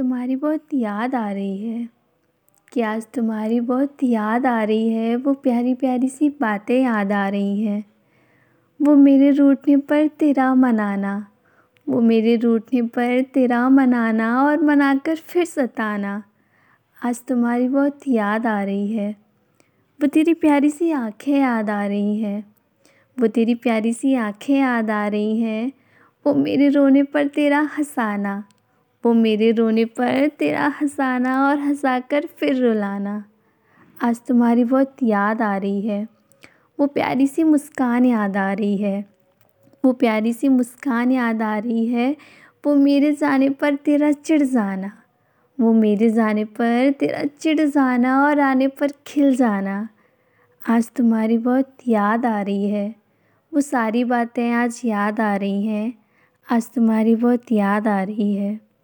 तुम्हारी बहुत याद आ रही है। कि आज तुम्हारी बहुत याद आ रही है, वो प्यारी प्यारी सी बातें याद आ रही हैं। वो मेरे रूठने पर तेरा मनाना, वो मेरे रूठने पर तेरा मनाना और मनाकर फिर सताना, आज तुम्हारी बहुत याद आ रही है। वो तेरी प्यारी सी आँखें याद आ रही हैं, वो तेरी प्यारी सी आँखें याद आ रही हैं, वो मेरे रोने पर तेरा हंसाना वो मेरे रोने पर तेरा हंसाना और हंसाकर फिर रुलाना। आज तुम्हारी बहुत याद आ रही है। वो प्यारी सी मुस्कान याद आ रही है। वो प्यारी सी मुस्कान याद आ रही है। वो मेरे जाने पर तेरा चिढ़ जाना। वो मेरे जाने पर तेरा चिढ़ जाना और आने पर खिल जाना। आज तुम्हारी बहुत याद आ रही है। वो सारी बातें आज याद आ रही हैं। आज तुम्हारी बहुत याद आ रही है।